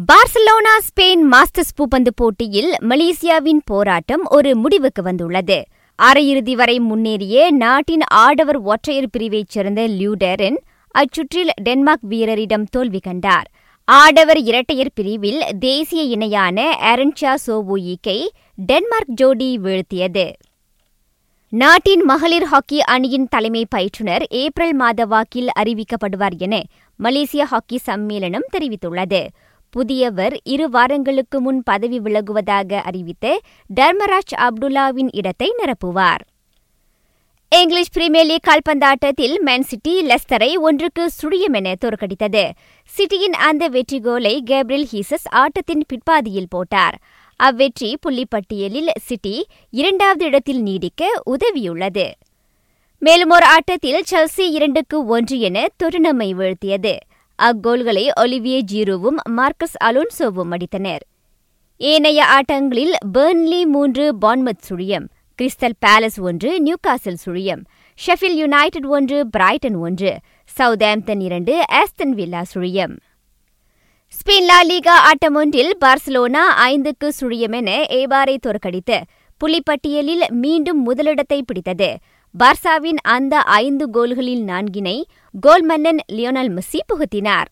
Barcelona Spain masters பூப்பந்து போட்டியில் மலேசியாவின் போராட்டம் ஒரு முடிவுக்கு வந்துள்ளது. அரையிறுதி வரை முன்னேறிய நாட்டின் ஆடவர் ஒற்றையர் பிரிவைச் சேர்ந்த லியூடரின் அச்சுற்றில் டென்மார்க் வீரரிடம் தோல்வி கண்டார். ஆடவர் இரட்டையர் பிரிவில் தேசிய இணையான அரன்ஷா சோவோயிக்கை டென்மார்க் ஜோடி வீழ்த்தியது. நாட்டின் மகளிர் ஹாக்கி அணியின் தலைமை பயிற்றுனர் ஏப்ரல் மாத வாக்கில் அறிவிக்கப்படுவார் என மலேசிய ஹாக்கி சம்மேளனம் தெரிவித்துள்ளது. புதியவர் இரு வாரங்களுக்கு முன் பதவி விலகுவதாக அறிவித்து டர்மராஜ் அப்துல்லாவின் இடத்தை நிரப்புவார். இங்கிலீஷ் பிரீமியர் லீக் கால்பந்தாட்டத்தில் மேன் சிட்டி லெஸ்டரை ஒன்றுக்கு சுழியம் என தோற்கடித்தது. சிட்டியின் அந்த வெற்றி கோலை கேப்ரியல் ஹீசஸ் ஆட்டத்தின் பிற்பாதியில் போட்டார். அவ்வெற்றி புள்ளிப்பட்டியலில் சிட்டி இரண்டாவது இடத்தில் நீடிக்க உதவியுள்ளது. மேலும் ஒரு ஆட்டத்தில் செல்சி இரண்டுக்கு ஒன்று என தொருணமை வீழ்த்தியது. அக்கோல்களை ஒலிவியே ஜீரோவும் மார்க்கஸ் அலோன்சோவும் அடித்தனர். ஏனைய ஆட்டங்களில் பெர்ன்லி மூன்று பான்மத் சுழியம் கிறிஸ்டல் பேலஸ் ஒன்று நியூகாசல் சுழியம் ஷெஃபில் யுனைடெட் ஒன்று பிரைட்டன் ஒன்று சவுத்ஆம்டன் இரண்டு ஆஸ்தன் வில்லா சுழியம். ஸ்பெயின் லா லீகா ஆட்டம் ஒன்றில் பார்சலோனா ஐந்துக்கு சுழியம் என ஏபாரை தோற்கடித்து புள்ளிப்பட்டியலில் மீண்டும் முதலிடத்தை பிடித்தது. பார்சாவின் அந்த ஐந்து கோல்களில் நான்கினை கோல் மன்னன் லியோனல் மெஸ்ஸி புகுத்தினார்.